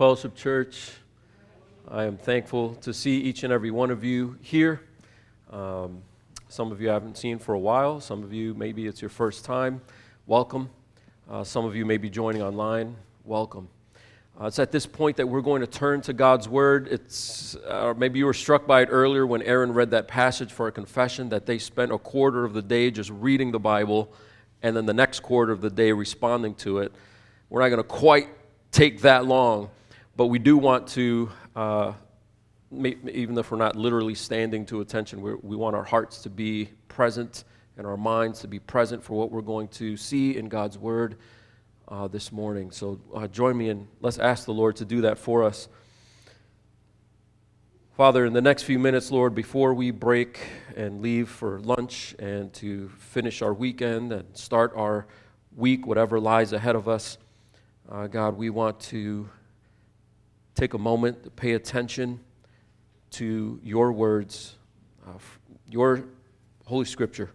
Fellowship Church. I am thankful to see each and every one of you here. Um, some of you I haven't seen for a while. Some of you, maybe it's your first time. Welcome. Uh, some of you may be joining online. Welcome. Uh, it's at this point that we're going to turn to God's Word. It's, uh, maybe you were struck by it earlier when Aaron read that passage for a confession that they spent a quarter of the day just reading the Bible and then the next quarter of the day responding to it. We're not going to quite take that long, but we do want to, uh, even if we're not literally standing to attention, we want our hearts to be present and our minds to be present for what we're going to see in God's Word uh, this morning. So uh, join me and let's ask the Lord to do that for us. Father, in the next few minutes, Lord, before we break and leave for lunch and to finish our weekend and start our week, whatever lies ahead of us, uh, God, we want to take a moment to pay attention to your words, uh, your Holy Scripture.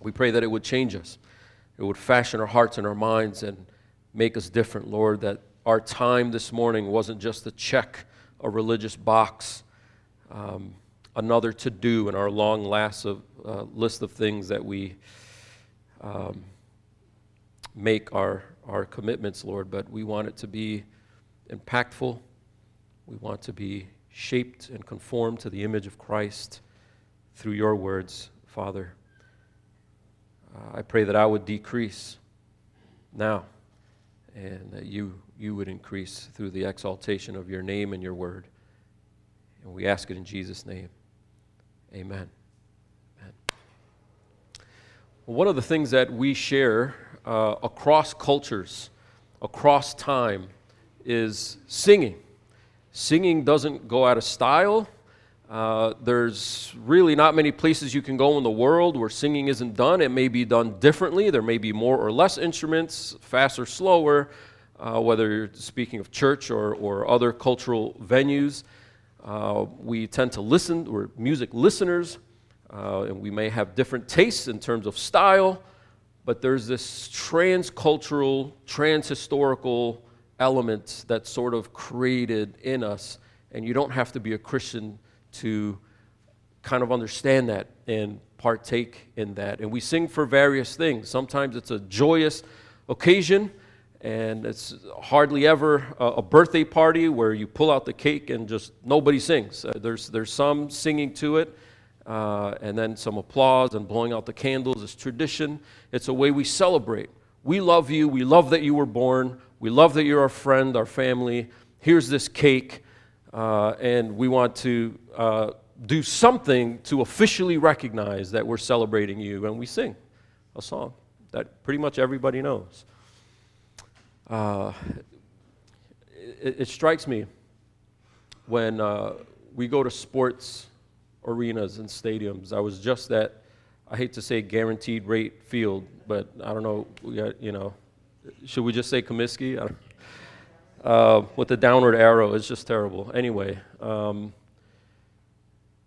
We pray that it would change us, it would fashion our hearts and our minds and make us different, Lord, that our time this morning wasn't just to check a religious box, um, another to do in our long last of, uh, list of things that we um, make our our commitments, Lord, but we want it to be impactful. We want to be shaped and conformed to the image of Christ through your words, Father. Uh, I pray that I would decrease now and that you, you would increase through the exaltation of your name and your word. And we ask it in Jesus' name. Amen. Amen. Well, one of the things that we share uh, across cultures, across time, is singing. Singing doesn't go out of style. Uh, there's really not many places you can go in the world where singing isn't done. It may be done differently. There may be more or less instruments, fast or slower, uh, whether you're speaking of church or, or other cultural venues. Uh, we tend to listen, we're music listeners, uh, and we may have different tastes in terms of style but there's this transcultural, transhistorical element that's sort of created in us, and you don't have to be a Christian to kind of understand that and partake in that. And we sing for various things. Sometimes it's a joyous occasion, and it's hardly ever a, birthday party where you pull out the cake and just nobody sings. Uh, there's, there's some singing to it uh, and then some applause and blowing out the candles is tradition. It's a way we celebrate. We love you. We love that you were born. We love that you're our friend, our family. Here's this cake. Uh, and we want to uh, do something to officially recognize that we're celebrating you. And we sing a song that pretty much everybody knows. Uh, it, it, strikes me when uh, we go to sports arenas and stadiums. I was just at, I hate to say guaranteed rate field, but I don't know, you know, should we just say Comiskey? Uh, with the downward arrow, it's just terrible. Anyway, um,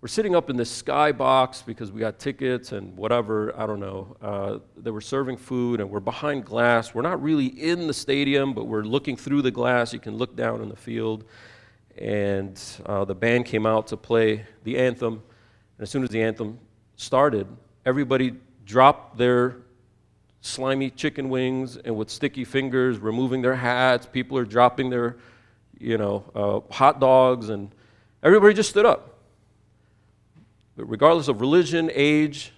we're sitting up in this sky box because we got tickets and whatever, I don't know. Uh, they were serving food and we're behind glass. We're not really in the stadium, but we're looking through the glass. You can look down in the field and uh, the band came out to play the anthem. And as soon as the anthem started, everybody dropped their slimy chicken wings and with sticky fingers, removing their hats. People are dropping their, you know, uh, hot dogs, and everybody just stood up. But regardless of religion, age,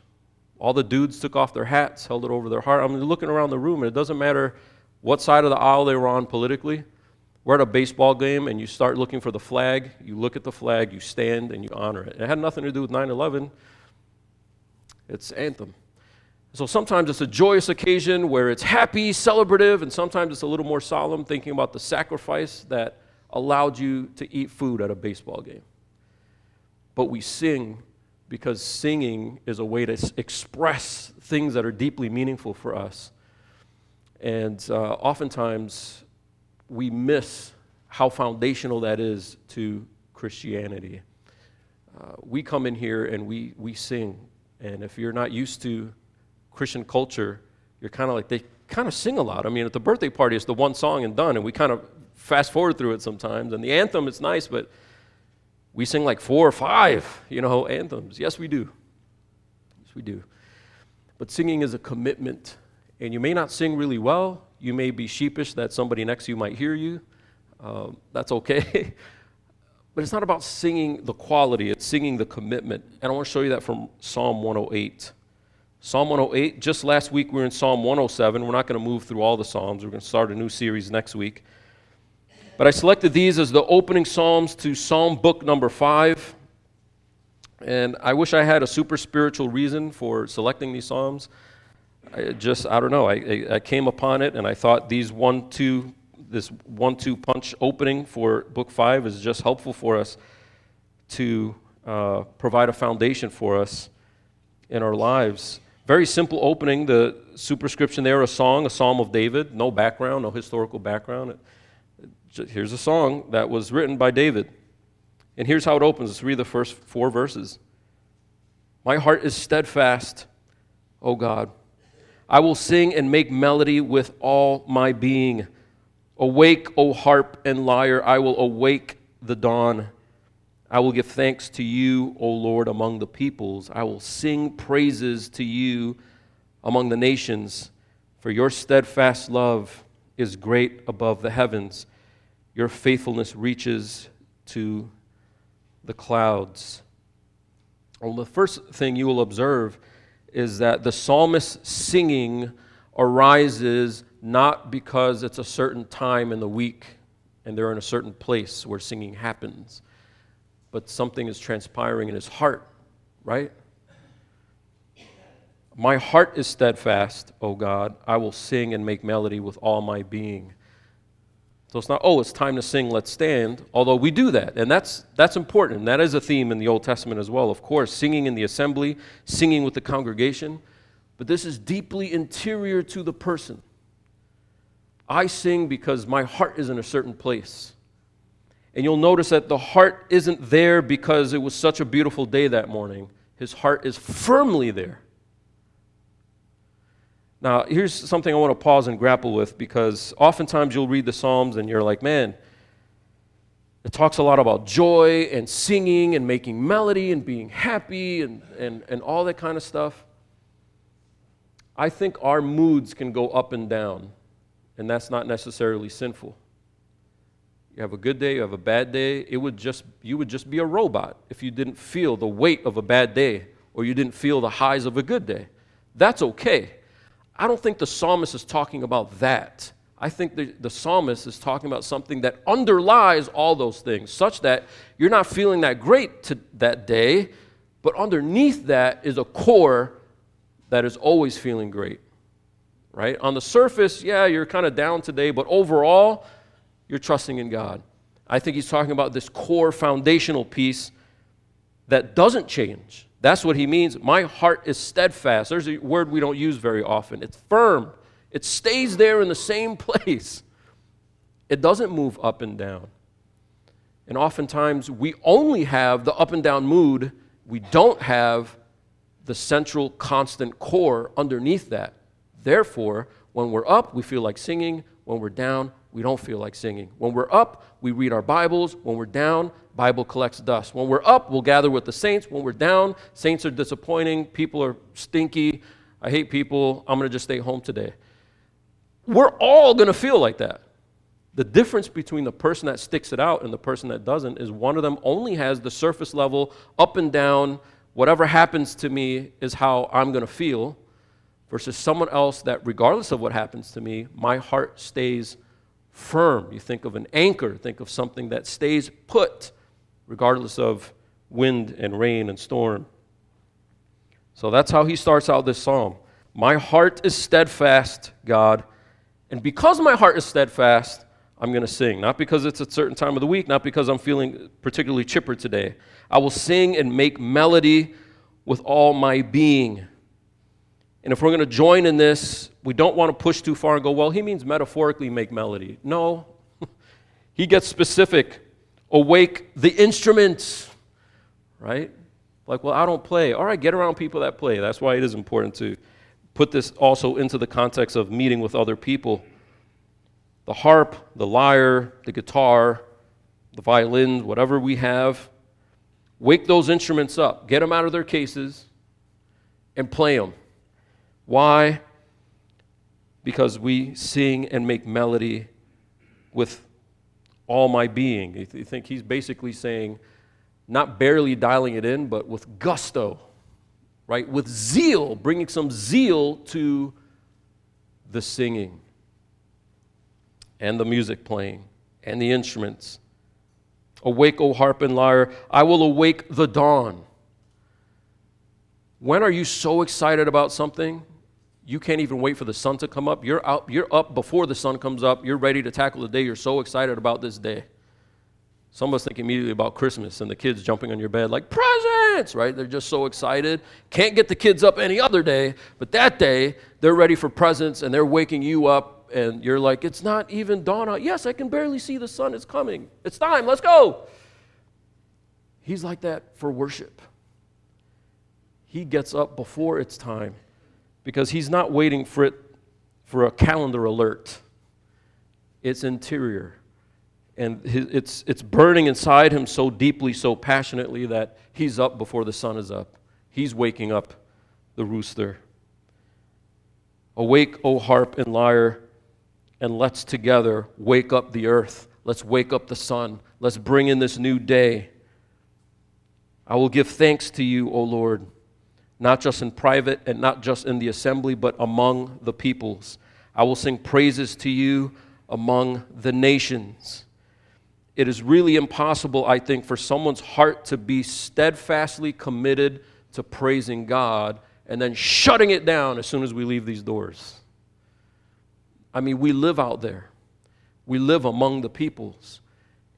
all the dudes took off their hats, held it over their heart. I'm looking around the room, and it doesn't matter what side of the aisle they were on politically. We're at a baseball game and you start looking for the flag. You look at the flag, you stand, and you honor it. It had nothing to do with 9 11, it's anthem. So sometimes it's a joyous occasion where it's happy, celebrative, and sometimes it's a little more solemn, thinking about the sacrifice that allowed you to eat food at a baseball game. But we sing because singing is a way to express things that are deeply meaningful for us. And uh, oftentimes, we miss how foundational that is to Christianity. Uh, we come in here and we, we sing, and if you're not used to Christian culture, you're kind of like, they kind of sing a lot. I mean, at the birthday party, it's the one song and done, and we kind of fast forward through it sometimes. And the anthem, it's nice, but we sing like four or five, you know, anthems. Yes, we do. Yes, we do. But singing is a commitment. And you may not sing really well. You may be sheepish that somebody next to you might hear you. Um, that's okay. but it's not about singing the quality, it's singing the commitment. And I want to show you that from Psalm 108. Psalm 108, just last week we were in Psalm 107. We're not going to move through all the Psalms. We're going to start a new series next week. But I selected these as the opening Psalms to Psalm book number five. And I wish I had a super spiritual reason for selecting these Psalms. I just, I don't know. I, I came upon it and I thought these one, two, this one, two punch opening for book five is just helpful for us to uh, provide a foundation for us in our lives. Very simple opening. The superscription there, a song, a psalm of David. No background, no historical background. Here's a song that was written by David. And here's how it opens. Let's read the first four verses. My heart is steadfast, O God. I will sing and make melody with all my being. Awake, O harp and lyre, I will awake the dawn. I will give thanks to you, O Lord, among the peoples. I will sing praises to you among the nations, for your steadfast love is great above the heavens. Your faithfulness reaches to the clouds. Well, the first thing you will observe is that the psalmist's singing arises not because it's a certain time in the week and they're in a certain place where singing happens but something is transpiring in his heart, right? My heart is steadfast, O God. I will sing and make melody with all my being. So it's not, oh, it's time to sing, let's stand, although we do that. And that's, that's important. That is a theme in the Old Testament as well, of course, singing in the assembly, singing with the congregation. But this is deeply interior to the person. I sing because my heart is in a certain place. And you'll notice that the heart isn't there because it was such a beautiful day that morning. His heart is firmly there. Now, here's something I want to pause and grapple with because oftentimes you'll read the Psalms and you're like, man, it talks a lot about joy and singing and making melody and being happy and, and, and all that kind of stuff. I think our moods can go up and down, and that's not necessarily sinful. You have a good day, you have a bad day. It would just, you would just be a robot if you didn't feel the weight of a bad day or you didn't feel the highs of a good day. That's okay. I don't think the psalmist is talking about that. I think the, the psalmist is talking about something that underlies all those things, such that you're not feeling that great to that day, but underneath that is a core that is always feeling great. Right? On the surface, yeah, you're kind of down today, but overall, you're trusting in God. I think he's talking about this core foundational piece that doesn't change. That's what he means. My heart is steadfast. There's a word we don't use very often. It's firm, it stays there in the same place, it doesn't move up and down. And oftentimes we only have the up and down mood, we don't have the central constant core underneath that. Therefore, when we're up, we feel like singing. When we're down, we don't feel like singing. When we're up, we read our Bibles. When we're down, Bible collects dust. When we're up, we'll gather with the saints. When we're down, saints are disappointing. People are stinky. I hate people. I'm going to just stay home today. We're all going to feel like that. The difference between the person that sticks it out and the person that doesn't is one of them only has the surface level up and down. Whatever happens to me is how I'm going to feel, versus someone else that, regardless of what happens to me, my heart stays firm. You think of an anchor, think of something that stays put regardless of wind and rain and storm. So that's how he starts out this psalm. My heart is steadfast, God. And because my heart is steadfast, I'm going to sing. Not because it's a certain time of the week, not because I'm feeling particularly chipper today. I will sing and make melody with all my being. And if we're going to join in this, we don't want to push too far and go, well, he means metaphorically make melody. No. he gets specific. Awake the instruments, right? Like, well, I don't play. All right, get around people that play. That's why it is important to put this also into the context of meeting with other people. the harp, the lyre, the guitar, the violins, whatever we have. Wake those instruments up, get them out of their cases, and play them. Why? Because we sing and make melody with all my being. You think he's basically saying, not barely dialing it in, but with gusto, right? With zeal, bringing some zeal to the singing and the music playing and the instruments. Awake, O harp and lyre, I will awake the dawn. When are you so excited about something? You can't even wait for the sun to come up. You're, out, you're up before the sun comes up. You're ready to tackle the day. You're so excited about this day. Some of us think immediately about Christmas and the kids jumping on your bed like presents, right? They're just so excited. Can't get the kids up any other day, but that day they're ready for presents and they're waking you up and you're like, it's not even dawn out. Yes, I can barely see the sun. It's coming. It's time. Let's go. He's like that for worship. He gets up before it's time because he's not waiting for it for a calendar alert. It's interior and it's, it's burning inside him so deeply, so passionately that he's up before the sun is up. He's waking up the rooster. Awake, O harp and lyre, and let's together wake up the earth. Let's wake up the sun. Let's bring in this new day. I will give thanks to you, O Lord, not just in private and not just in the assembly, but among the peoples. I will sing praises to you among the nations it is really impossible, I think, for someone's heart to be steadfastly committed to praising God and then shutting it down as soon as we leave these doors. I mean, we live out there, we live among the peoples.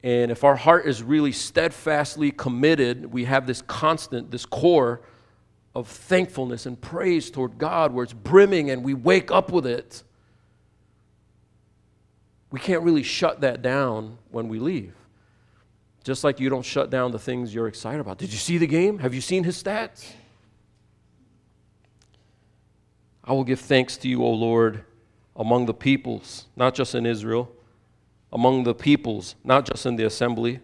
And if our heart is really steadfastly committed, we have this constant, this core of thankfulness and praise toward God where it's brimming and we wake up with it we can't really shut that down when we leave. Just like you don't shut down the things you're excited about. Did you see the game? Have you seen his stats? I will give thanks to you, O Lord, among the peoples, not just in Israel, among the peoples, not just in the assembly.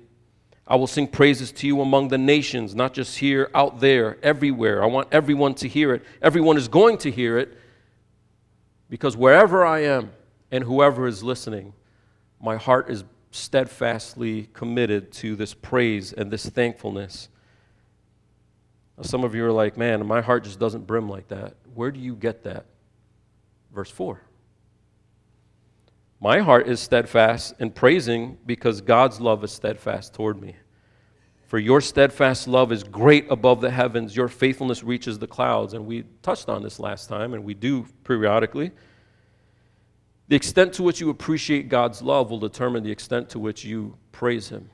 I will sing praises to you among the nations, not just here, out there, everywhere. I want everyone to hear it. Everyone is going to hear it because wherever I am, and whoever is listening, my heart is steadfastly committed to this praise and this thankfulness. Some of you are like, man, my heart just doesn't brim like that. Where do you get that? Verse 4. My heart is steadfast in praising because God's love is steadfast toward me. For your steadfast love is great above the heavens, your faithfulness reaches the clouds. And we touched on this last time, and we do periodically. The extent to which you appreciate God's love will determine the extent to which you praise Him.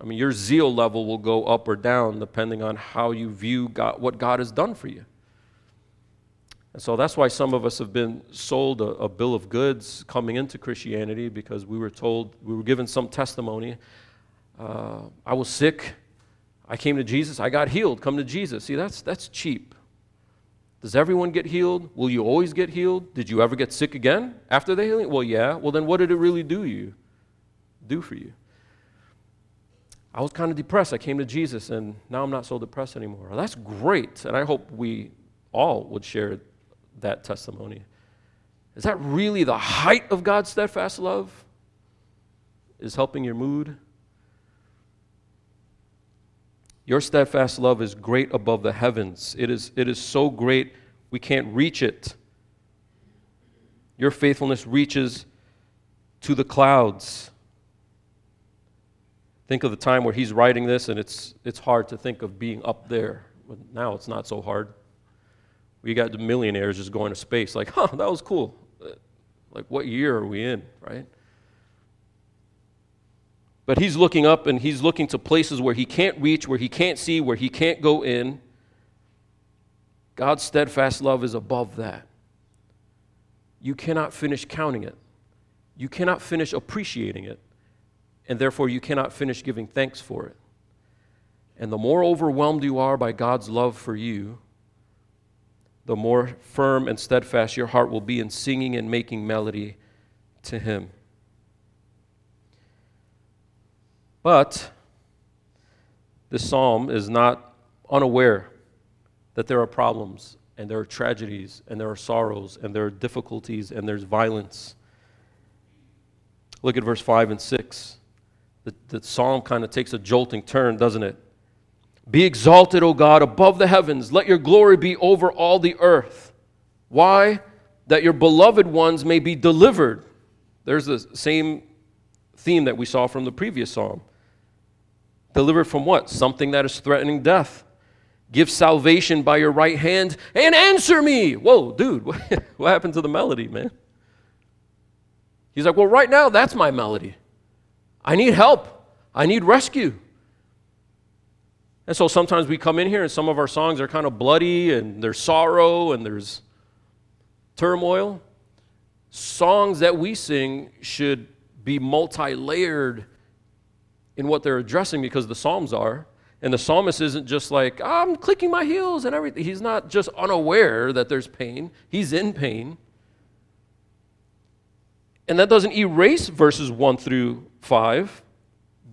I mean, your zeal level will go up or down depending on how you view God, what God has done for you. And so that's why some of us have been sold a, a, bill of goods coming into Christianity because we were told, we were given some testimony. Uh, I was sick. I came to Jesus. I got healed. Come to Jesus. See, that's, that's cheap. Does everyone get healed? Will you always get healed? Did you ever get sick again after the healing? Well, yeah. Well, then what did it really do you? Do for you? I was kind of depressed. I came to Jesus, and now I'm not so depressed anymore. That's great, and I hope we all would share that testimony. Is that really the height of God's steadfast love? Is helping your mood? Your steadfast love is great above the heavens. It is, it is so great we can't reach it. Your faithfulness reaches to the clouds. Think of the time where he's writing this, and it's, it's hard to think of being up there. But now it's not so hard. We got the millionaires just going to space, like, huh, that was cool. Uh, like, what year are we in, right? But he's looking up and he's looking to places where he can't reach, where he can't see, where he can't go in. God's steadfast love is above that. You cannot finish counting it. You cannot finish appreciating it. And therefore, you cannot finish giving thanks for it. And the more overwhelmed you are by God's love for you, the more firm and steadfast your heart will be in singing and making melody to Him. But this psalm is not unaware that there are problems and there are tragedies and there are sorrows and there are difficulties and there's violence. Look at verse 5 and 6. The, the psalm kind of takes a jolting turn, doesn't it? Be exalted, O God, above the heavens. Let your glory be over all the earth. Why? That your beloved ones may be delivered. There's the same theme that we saw from the previous psalm. Delivered from what? Something that is threatening death. Give salvation by your right hand and answer me. Whoa, dude, what happened to the melody, man? He's like, Well, right now, that's my melody. I need help, I need rescue. And so sometimes we come in here and some of our songs are kind of bloody and there's sorrow and there's turmoil. Songs that we sing should be multi layered in what they're addressing because the Psalms are. And the psalmist isn't just like, I'm clicking my heels and everything. He's not just unaware that there's pain, he's in pain. And that doesn't erase verses 1 through 5,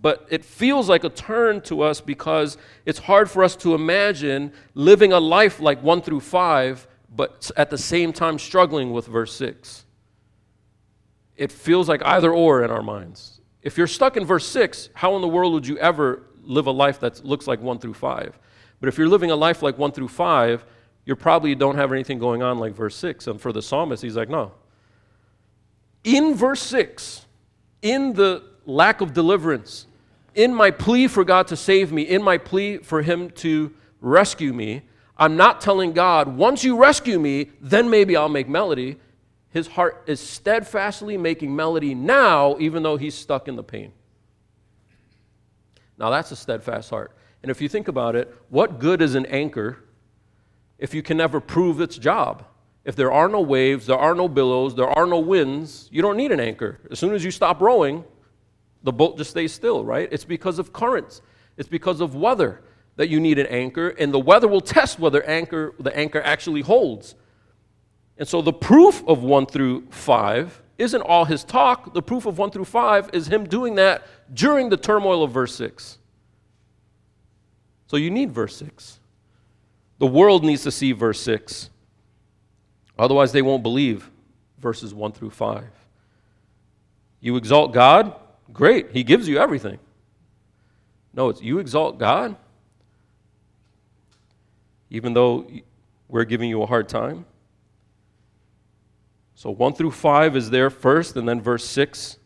but it feels like a turn to us because it's hard for us to imagine living a life like 1 through 5, but at the same time struggling with verse 6. It feels like either or in our minds. If you're stuck in verse 6, how in the world would you ever live a life that looks like 1 through 5? But if you're living a life like 1 through 5, you probably don't have anything going on like verse 6. And for the psalmist, he's like, no. In verse 6, in the lack of deliverance, in my plea for God to save me, in my plea for Him to rescue me, I'm not telling God, once you rescue me, then maybe I'll make melody. His heart is steadfastly making melody now, even though he's stuck in the pain. Now, that's a steadfast heart. And if you think about it, what good is an anchor if you can never prove its job? If there are no waves, there are no billows, there are no winds, you don't need an anchor. As soon as you stop rowing, the boat just stays still, right? It's because of currents, it's because of weather that you need an anchor, and the weather will test whether anchor, the anchor actually holds. And so the proof of 1 through 5 isn't all his talk. The proof of 1 through 5 is him doing that during the turmoil of verse 6. So you need verse 6. The world needs to see verse 6. Otherwise, they won't believe verses 1 through 5. You exalt God? Great. He gives you everything. No, it's you exalt God, even though we're giving you a hard time. So 1 through 5 is there first, and then verse 6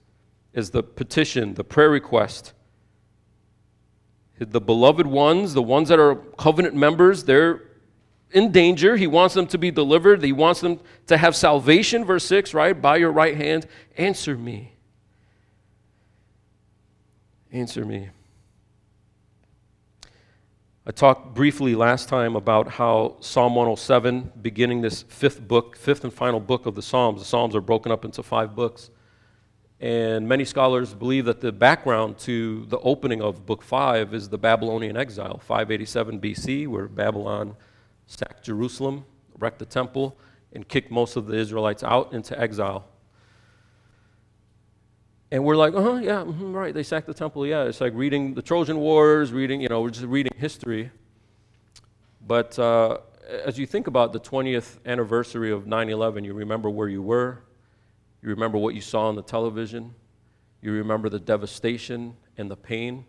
is the petition, the prayer request. The beloved ones, the ones that are covenant members, they're in danger. He wants them to be delivered. He wants them to have salvation, verse 6, right? By your right hand, answer me. Answer me. I talked briefly last time about how Psalm 107, beginning this fifth book, fifth and final book of the Psalms, the Psalms are broken up into five books. And many scholars believe that the background to the opening of book five is the Babylonian exile, 587 BC, where Babylon sacked Jerusalem, wrecked the temple, and kicked most of the Israelites out into exile. And we're like, uh huh, yeah, mm-hmm, right, they sacked the temple. Yeah, it's like reading the Trojan Wars, reading, you know, we're just reading history. But uh, as you think about the 20th anniversary of 9 11, you remember where you were, you remember what you saw on the television, you remember the devastation and the pain.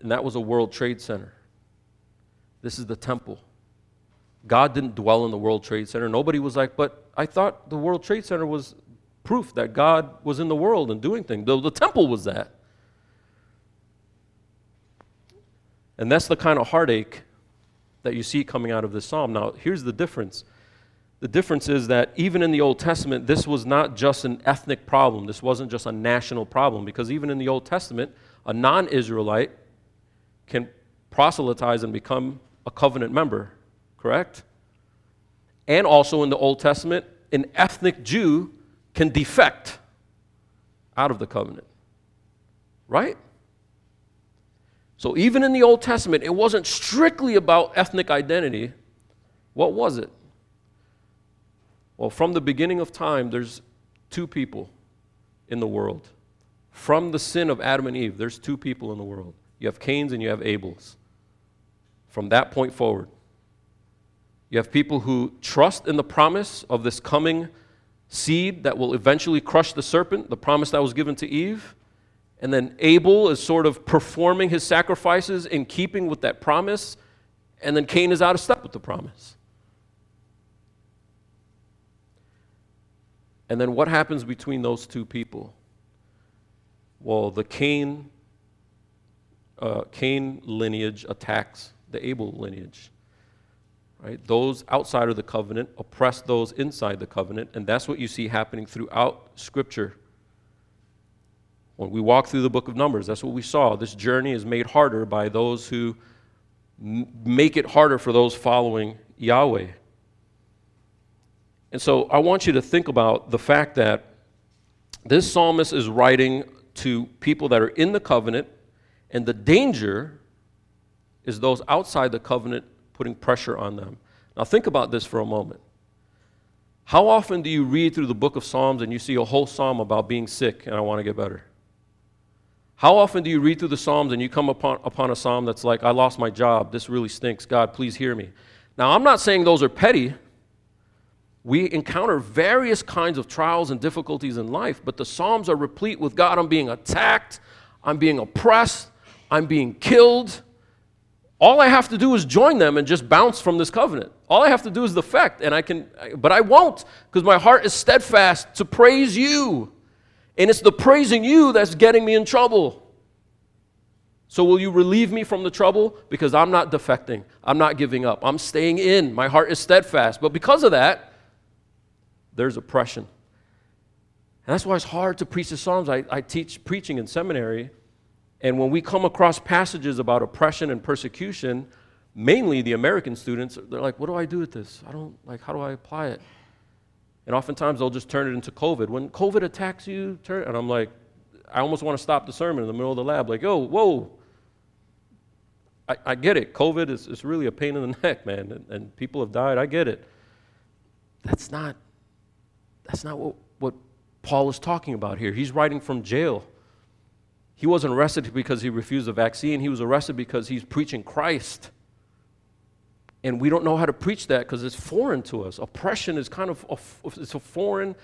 And that was a World Trade Center. This is the temple. God didn't dwell in the World Trade Center. Nobody was like, but I thought the World Trade Center was proof that God was in the world and doing things. The, the temple was that. And that's the kind of heartache that you see coming out of this psalm. Now, here's the difference. The difference is that even in the Old Testament, this was not just an ethnic problem. This wasn't just a national problem, because even in the Old Testament, a non Israelite can proselytize and become a covenant member, correct? And also in the Old Testament, an ethnic Jew can defect out of the covenant. Right? So even in the Old Testament, it wasn't strictly about ethnic identity. What was it? Well, from the beginning of time, there's two people in the world. From the sin of Adam and Eve, there's two people in the world. You have Cain's and you have Abel's. From that point forward, you have people who trust in the promise of this coming seed that will eventually crush the serpent, the promise that was given to Eve. And then Abel is sort of performing his sacrifices in keeping with that promise. And then Cain is out of step with the promise. And then what happens between those two people? Well, the Cain, uh, Cain lineage attacks the Abel lineage. Right? Those outside of the covenant oppress those inside the covenant, and that's what you see happening throughout Scripture. When we walk through the book of Numbers, that's what we saw. This journey is made harder by those who m- make it harder for those following Yahweh. And so I want you to think about the fact that this psalmist is writing to people that are in the covenant, and the danger is those outside the covenant putting pressure on them. Now, think about this for a moment. How often do you read through the book of Psalms and you see a whole psalm about being sick and I want to get better? How often do you read through the Psalms and you come upon, upon a psalm that's like, I lost my job, this really stinks, God, please hear me? Now, I'm not saying those are petty. We encounter various kinds of trials and difficulties in life, but the Psalms are replete with God, I'm being attacked, I'm being oppressed, I'm being killed, all I have to do is join them and just bounce from this covenant. All I have to do is defect, and I can, but I won't because my heart is steadfast to praise you. And it's the praising you that's getting me in trouble. So, will you relieve me from the trouble? Because I'm not defecting. I'm not giving up. I'm staying in. My heart is steadfast. But because of that, there's oppression. And that's why it's hard to preach the Psalms. I, I teach preaching in seminary and when we come across passages about oppression and persecution, mainly the American students, they're like, what do I do with this? I don't, like, how do I apply it? And oftentimes they'll just turn it into COVID. When COVID attacks you, turn, and I'm like, I almost want to stop the sermon in the middle of the lab, like, oh, whoa. I, I get it. COVID is, is really a pain in the neck, man, and, and people have died. I get it. That's not, that's not what, what Paul is talking about here. He's writing from jail. He wasn't arrested because he refused a vaccine. He was arrested because he's preaching Christ. And we don't know how to preach that because it's foreign to us. Oppression is kind of a, it's a foreign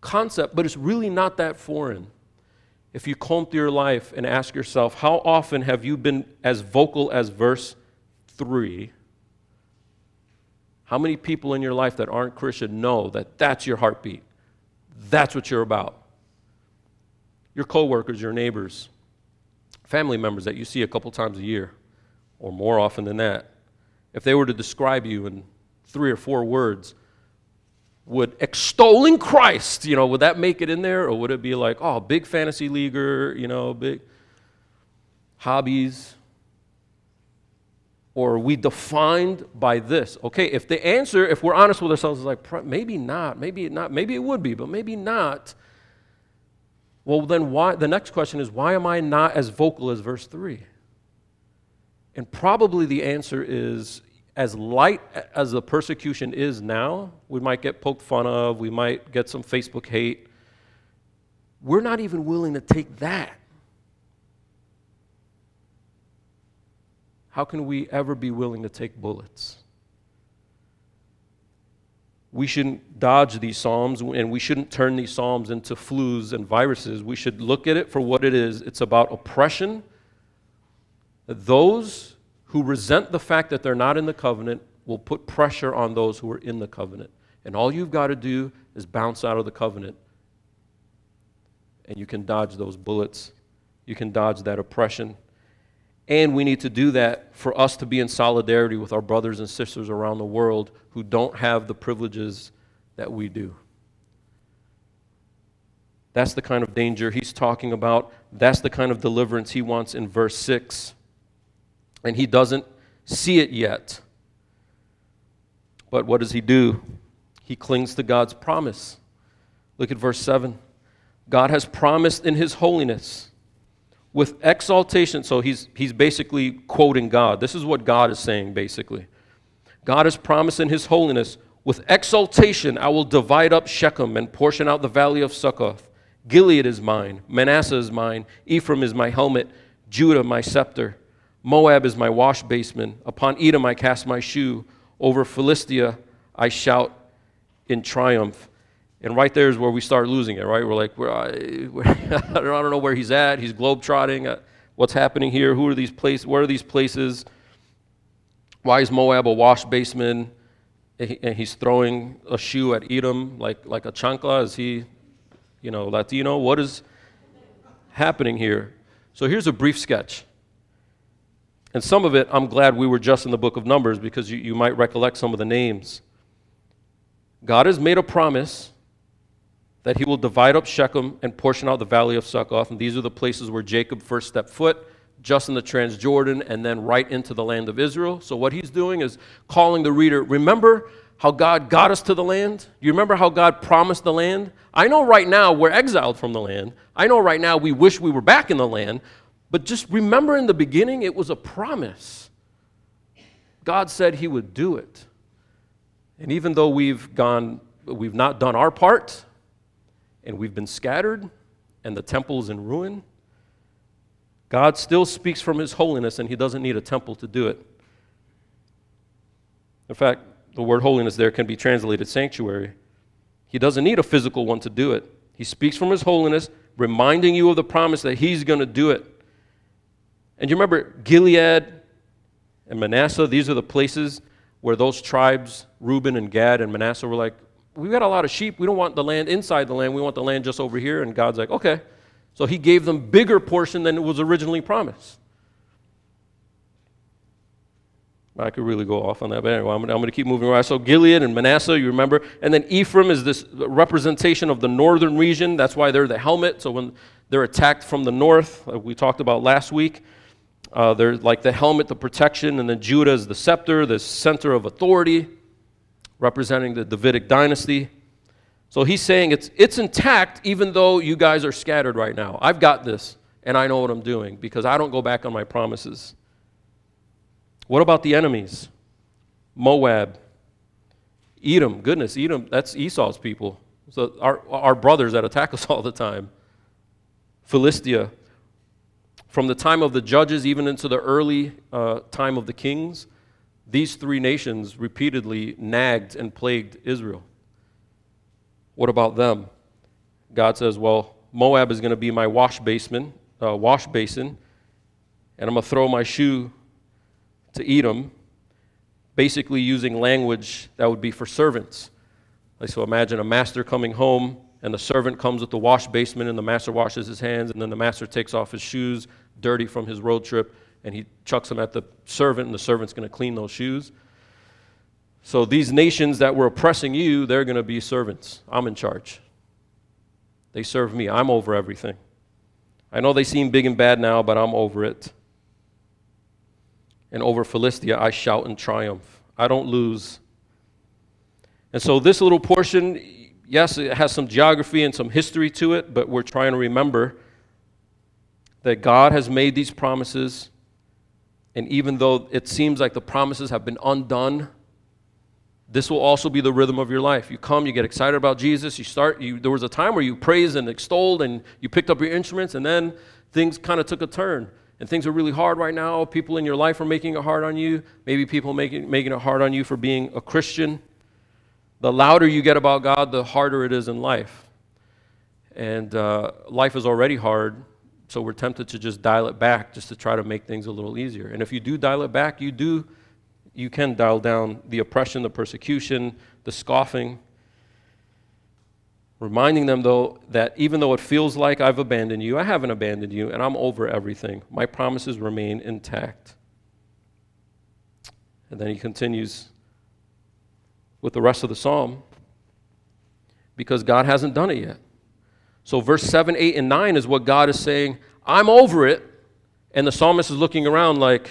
concept, but it's really not that foreign. If you comb through your life and ask yourself, how often have you been as vocal as verse 3? How many people in your life that aren't Christian know that that's your heartbeat? That's what you're about. Your coworkers, your neighbors, family members that you see a couple times a year, or more often than that, if they were to describe you in three or four words, would extolling Christ, you know, would that make it in there? Or would it be like, oh, big fantasy leaguer, you know, big hobbies? Or are we defined by this? Okay, if the answer, if we're honest with ourselves, is like, maybe not, maybe not, maybe it would be, but maybe not, well, then why? The next question is why am I not as vocal as verse 3? And probably the answer is as light as the persecution is now, we might get poked fun of, we might get some Facebook hate. We're not even willing to take that. How can we ever be willing to take bullets? We shouldn't dodge these psalms and we shouldn't turn these psalms into flus and viruses. We should look at it for what it is. It's about oppression. Those who resent the fact that they're not in the covenant will put pressure on those who are in the covenant. And all you've got to do is bounce out of the covenant. And you can dodge those bullets. You can dodge that oppression. And we need to do that for us to be in solidarity with our brothers and sisters around the world who don't have the privileges that we do. That's the kind of danger he's talking about. That's the kind of deliverance he wants in verse 6. And he doesn't see it yet. But what does he do? He clings to God's promise. Look at verse 7. God has promised in his holiness with exaltation. So he's, he's basically quoting God. This is what God is saying, basically. God is promising his holiness, with exaltation I will divide up Shechem and portion out the valley of Succoth. Gilead is mine, Manasseh is mine, Ephraim is my helmet, Judah my scepter. Moab is my wash basin. Upon Edom I cast my shoe. Over Philistia I shout in triumph. And right there is where we start losing it, right? We're like, we're, I, we're, I don't know where he's at. He's globetrotting. Uh, what's happening here? Who are these places? Where are these places? Why is Moab a wash basin? And he's throwing a shoe at Edom like, like a chancla. Is he, you know, Latino? What is happening here? So here's a brief sketch. And some of it, I'm glad we were just in the book of Numbers because you, you might recollect some of the names. God has made a promise that he will divide up Shechem and portion out the valley of Succoth. And these are the places where Jacob first stepped foot, just in the Transjordan, and then right into the land of Israel. So what he's doing is calling the reader, remember how God got us to the land? You remember how God promised the land? I know right now we're exiled from the land. I know right now we wish we were back in the land, but just remember in the beginning, it was a promise. God said He would do it. And even though we've gone, we've not done our part, and we've been scattered, and the temple is in ruin, God still speaks from His holiness, and He doesn't need a temple to do it. In fact, the word holiness there can be translated sanctuary. He doesn't need a physical one to do it. He speaks from His holiness, reminding you of the promise that He's going to do it. And you remember Gilead and Manasseh? These are the places where those tribes, Reuben and Gad and Manasseh, were like, We've got a lot of sheep. We don't want the land inside the land. We want the land just over here. And God's like, Okay. So he gave them bigger portion than it was originally promised. I could really go off on that, but anyway, I'm, going to keep moving around. So Gilead and Manasseh, you remember, and then Ephraim is this representation of the northern region. That's why they're the helmet. So when they're attacked from the north, like we talked about last week, uh, they're like the helmet, the protection, and then Judah is the scepter, the center of authority, representing the Davidic dynasty. So he's saying it's, it's intact even though you guys are scattered right now. I've got this, and I know what I'm doing because I don't go back on my promises. What about the enemies? Moab, Edom. Goodness, Edom, that's Esau's people. So our, our brothers that attack us all the time. Philistia, from the time of the judges even into the early uh, time of the kings, these three nations repeatedly nagged and plagued Israel. What about them? God says, Well, Moab is going to be my wash basin, uh, wash basin, and I'm going to throw my shoe to Edom, basically using language that would be for servants. So imagine a master coming home and the servant comes with the wash basin and the master washes his hands and then the master takes off his shoes dirty from his road trip and he chucks them at the servant and the servant's going to clean those shoes. So these nations that were oppressing you they're going to be servants. I'm in charge. They serve me. I'm over everything. I know they seem big and bad now but i'm over it. And over philistia i shout in triumph. I don't lose. And so this little portion yes, it has some geography and some history to it, but we're trying to remember that God has made these promises. And even though it seems like the promises have been undone, this will also be the rhythm of your life. You come, you get excited about Jesus, you start, you, there was a time where you praised and extolled and you picked up your instruments, and then things kind of took a turn. And things are really hard right now. People in your life are making it hard on you. Maybe people making, making it hard on you for being a Christian. The louder you get about God, the harder it is in life. And uh, life is already hard, so we're tempted to just dial it back just to try to make things a little easier. And if you do dial it back, you do you can dial down the oppression, the persecution, the scoffing. Reminding them, though, that even though it feels like I've abandoned you, I haven't abandoned you, and I'm over everything. My promises remain intact. And then he continues with the rest of the psalm because God hasn't done it yet. So, verse 7, 8, and 9 is what God is saying, I'm over it. And the psalmist is looking around like,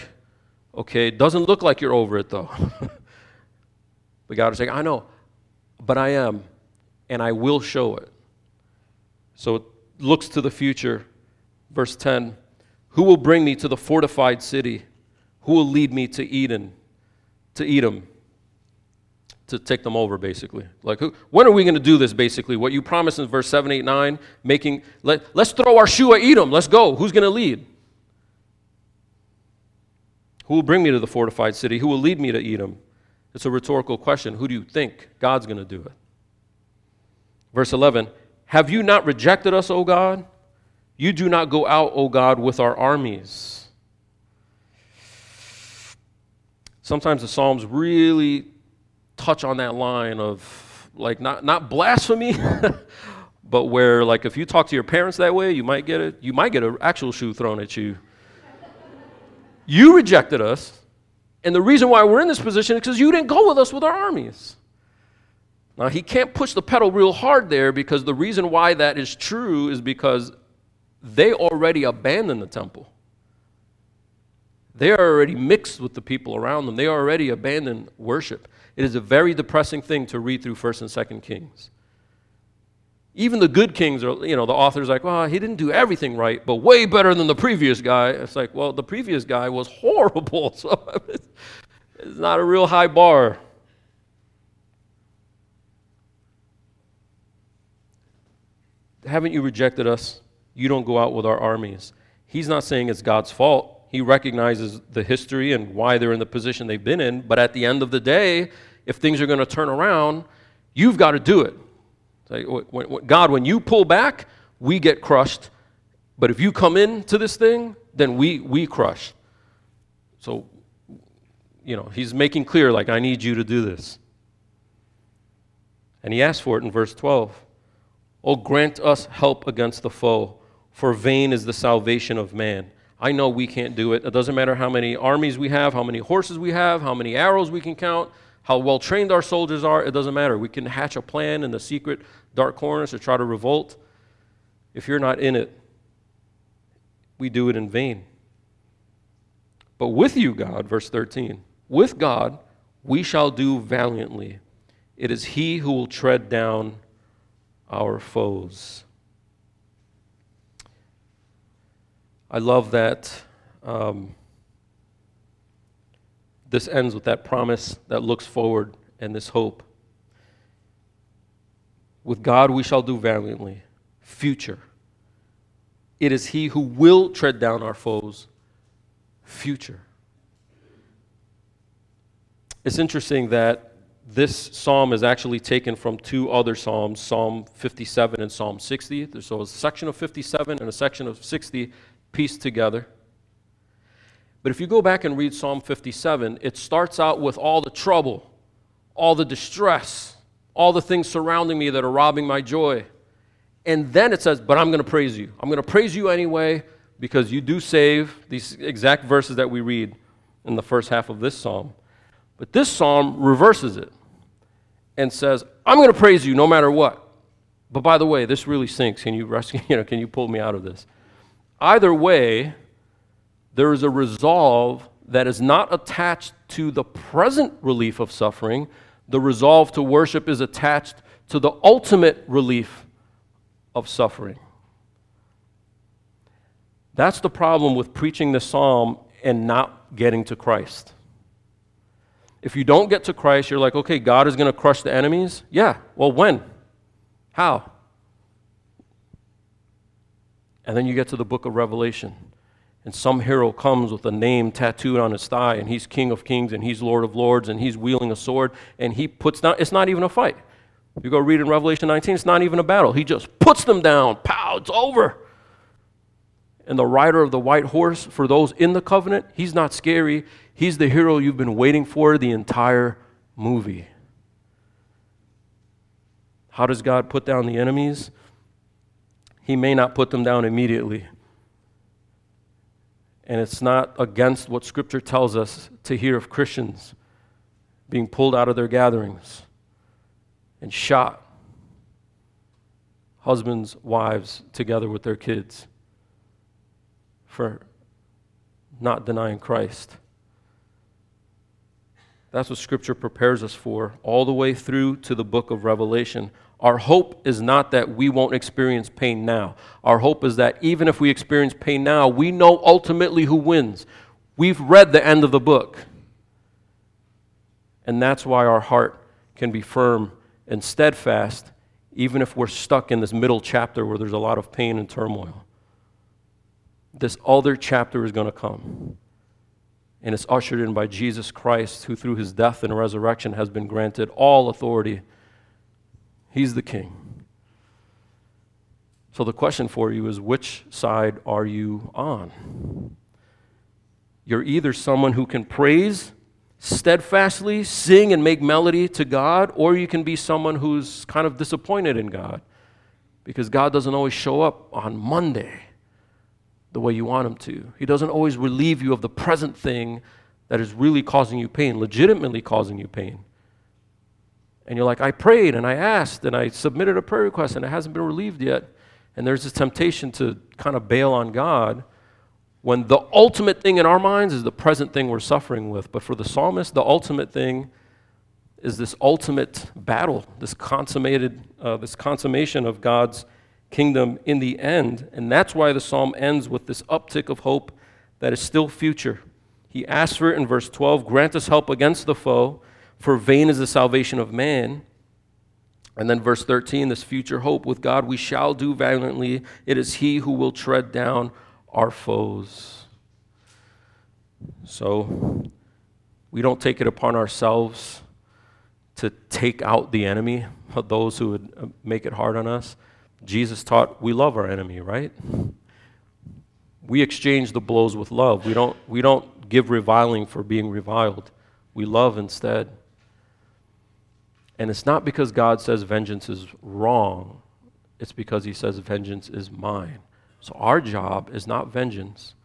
okay, it doesn't look like you're over it though. but God is saying, I know, but I am, and I will show it. So it looks to the future. Verse 10 Who will bring me to the fortified city? Who will lead me to Eden, to Edom? To take them over, basically. Like, who, when are we going to do this, basically? What you promised in verse 7, 8, 9, making, let, let's throw our shoe at Edom. Let's go. Who's going to lead? Who will bring me to the fortified city? Who will lead me to Edom? It's a rhetorical question. Who do you think God's going to do it? Verse 11 Have you not rejected us, O God? You do not go out, O God, with our armies. Sometimes the Psalms really touch on that line of like not, not blasphemy, but where like if you talk to your parents that way, you might get it, you might get an actual shoe thrown at you. You rejected us, and the reason why we're in this position is because you didn't go with us with our armies. Now, he can't push the pedal real hard there because the reason why that is true is because they already abandoned the temple. They are already mixed with the people around them. They already abandoned worship. It is a very depressing thing to read through 1st and 2nd Kings. Even the good kings are, you know, the author's like, well, he didn't do everything right, but way better than the previous guy. It's like, well, the previous guy was horrible, so it's not a real high bar. Haven't you rejected us? You don't go out with our armies. He's not saying it's God's fault. He recognizes the history and why they're in the position they've been in. But at the end of the day, if things are going to turn around, you've got to do it. God, when you pull back, we get crushed. But if you come into this thing, then we, we crush. So, you know, he's making clear, like, I need you to do this. And he asks for it in verse 12. Oh, grant us help against the foe, for vain is the salvation of man. I know we can't do it. It doesn't matter how many armies we have, how many horses we have, how many arrows we can count, how well trained our soldiers are. It doesn't matter. We can hatch a plan in the secret dark corners to try to revolt. If you're not in it, we do it in vain. But with you, God, verse 13, with God we shall do valiantly. It is He who will tread down our foes. I love that um, this ends with that promise that looks forward and this hope. With God we shall do valiantly. Future. It is He who will tread down our foes. Future. It's interesting that this psalm is actually taken from two other psalms, Psalm 57 and Psalm 60. So a section of 57 and a section of 60 pieced together. But if you go back and read Psalm 57, it starts out with all the trouble, all the distress, all the things surrounding me that are robbing my joy. And then it says, But I'm going to praise you. I'm going to praise you anyway because you do save these exact verses that we read in the first half of this psalm. But this psalm reverses it and says, I'm going to praise you no matter what. But by the way, this really sinks. Can you rescue, you know, can you pull me out of this? Either way, there is a resolve that is not attached to the present relief of suffering. The resolve to worship is attached to the ultimate relief of suffering. That's the problem with preaching the psalm and not getting to Christ. If you don't get to Christ, you're like, okay, God is going to crush the enemies? Yeah. Well, when? How? And then you get to the book of Revelation, and some hero comes with a name tattooed on his thigh, and he's King of Kings, and he's Lord of Lords, and he's wielding a sword, and he puts down, it's not even a fight. You go read in Revelation 19, it's not even a battle. He just puts them down. Pow, it's over. And the rider of the white horse, for those in the covenant, he's not scary. He's the hero you've been waiting for the entire movie. How does God put down the enemies? He may not put them down immediately. And it's not against what Scripture tells us to hear of Christians being pulled out of their gatherings and shot. Husbands, wives, together with their kids for not denying Christ. That's what Scripture prepares us for all the way through to the book of Revelation. Our hope is not that we won't experience pain now. Our hope is that even if we experience pain now, we know ultimately who wins. We've read the end of the book. And that's why our heart can be firm and steadfast, even if we're stuck in this middle chapter where there's a lot of pain and turmoil. This other chapter is going to come. And it's ushered in by Jesus Christ, who through his death and resurrection has been granted all authority. He's the king. So the question for you is which side are you on? You're either someone who can praise steadfastly, sing and make melody to God, or you can be someone who's kind of disappointed in God because God doesn't always show up on Monday the way you want Him to. He doesn't always relieve you of the present thing that is really causing you pain, legitimately causing you pain. And you're like, I prayed and I asked and I submitted a prayer request and it hasn't been relieved yet. And there's this temptation to kind of bail on God when the ultimate thing in our minds is the present thing we're suffering with. But for the psalmist, the ultimate thing is this ultimate battle, this consummated, uh, this consummation of God's kingdom in the end. And that's why the psalm ends with this uptick of hope that is still future. He asks for it in verse 12 grant us help against the foe, for vain is the salvation of man. And then verse 13, this future hope with God we shall do valiantly. It is He who will tread down our foes. So we don't take it upon ourselves to take out the enemy, those who would uh, make it hard on us. Jesus taught we love our enemy, right? We exchange the blows with love. We don't, we don't give reviling for being reviled, we love instead. And it's not because God says vengeance is wrong, it's because he says vengeance is mine. So our job is not vengeance,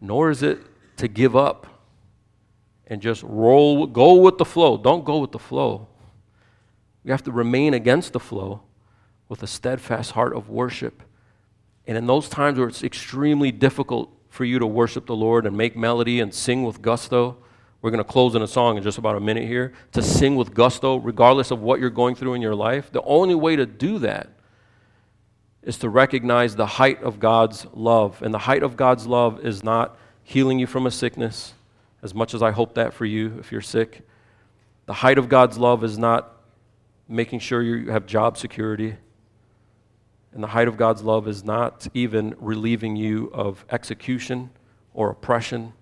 nor is it to give up and just roll, go with the flow. Don't go with the flow. We have to remain against the flow with a steadfast heart of worship. And in those times where it's extremely difficult for you to worship the Lord and make melody and sing with gusto, we're going to close in a song in just about a minute here. To sing with gusto, regardless of what you're going through in your life, the only way to do that is to recognize the height of God's love. And the height of God's love is not healing you from a sickness, as much as I hope that for you if you're sick. The height of God's love is not making sure you have job security. And the height of God's love is not even relieving you of execution or oppression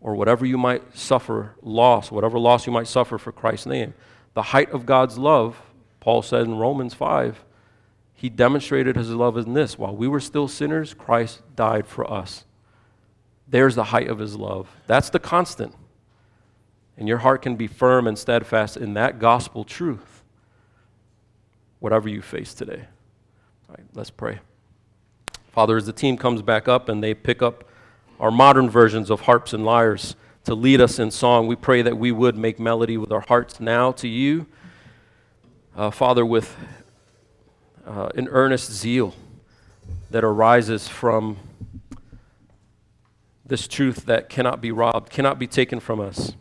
or whatever you might suffer, loss, whatever loss you might suffer for Christ's name. The height of God's love, Paul said in Romans 5, he demonstrated his love in this while we were still sinners, Christ died for us. There's the height of his love. That's the constant. And your heart can be firm and steadfast in that gospel truth, whatever you face today. All right, let's pray. Father, as the team comes back up and they pick up our modern versions of harps and lyres to lead us in song, we pray that we would make melody with our hearts now to you. Uh, Father, with uh, an earnest zeal that arises from this truth that cannot be robbed, cannot be taken from us.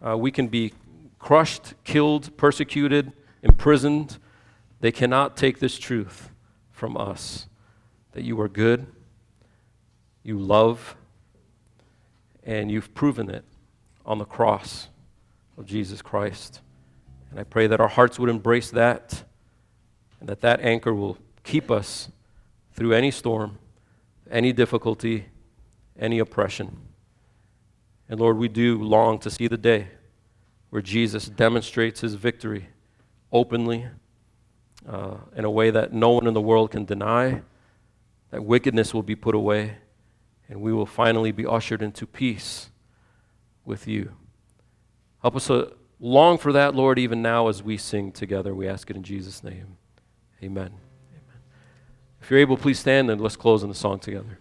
Uh, we can be crushed, killed, persecuted, imprisoned. They cannot take this truth from us that you are good, you love, and you've proven it on the cross of Jesus Christ. And I pray that our hearts would embrace that and that that anchor will keep us through any storm, any difficulty, any oppression. And Lord, we do long to see the day where Jesus demonstrates his victory openly uh, in a way that no one in the world can deny, that wickedness will be put away, and we will finally be ushered into peace with you. Help us to long for that, Lord, even now as we sing together. We ask it in Jesus' name. Amen. Amen. If you're able, please stand and let's close in the song together.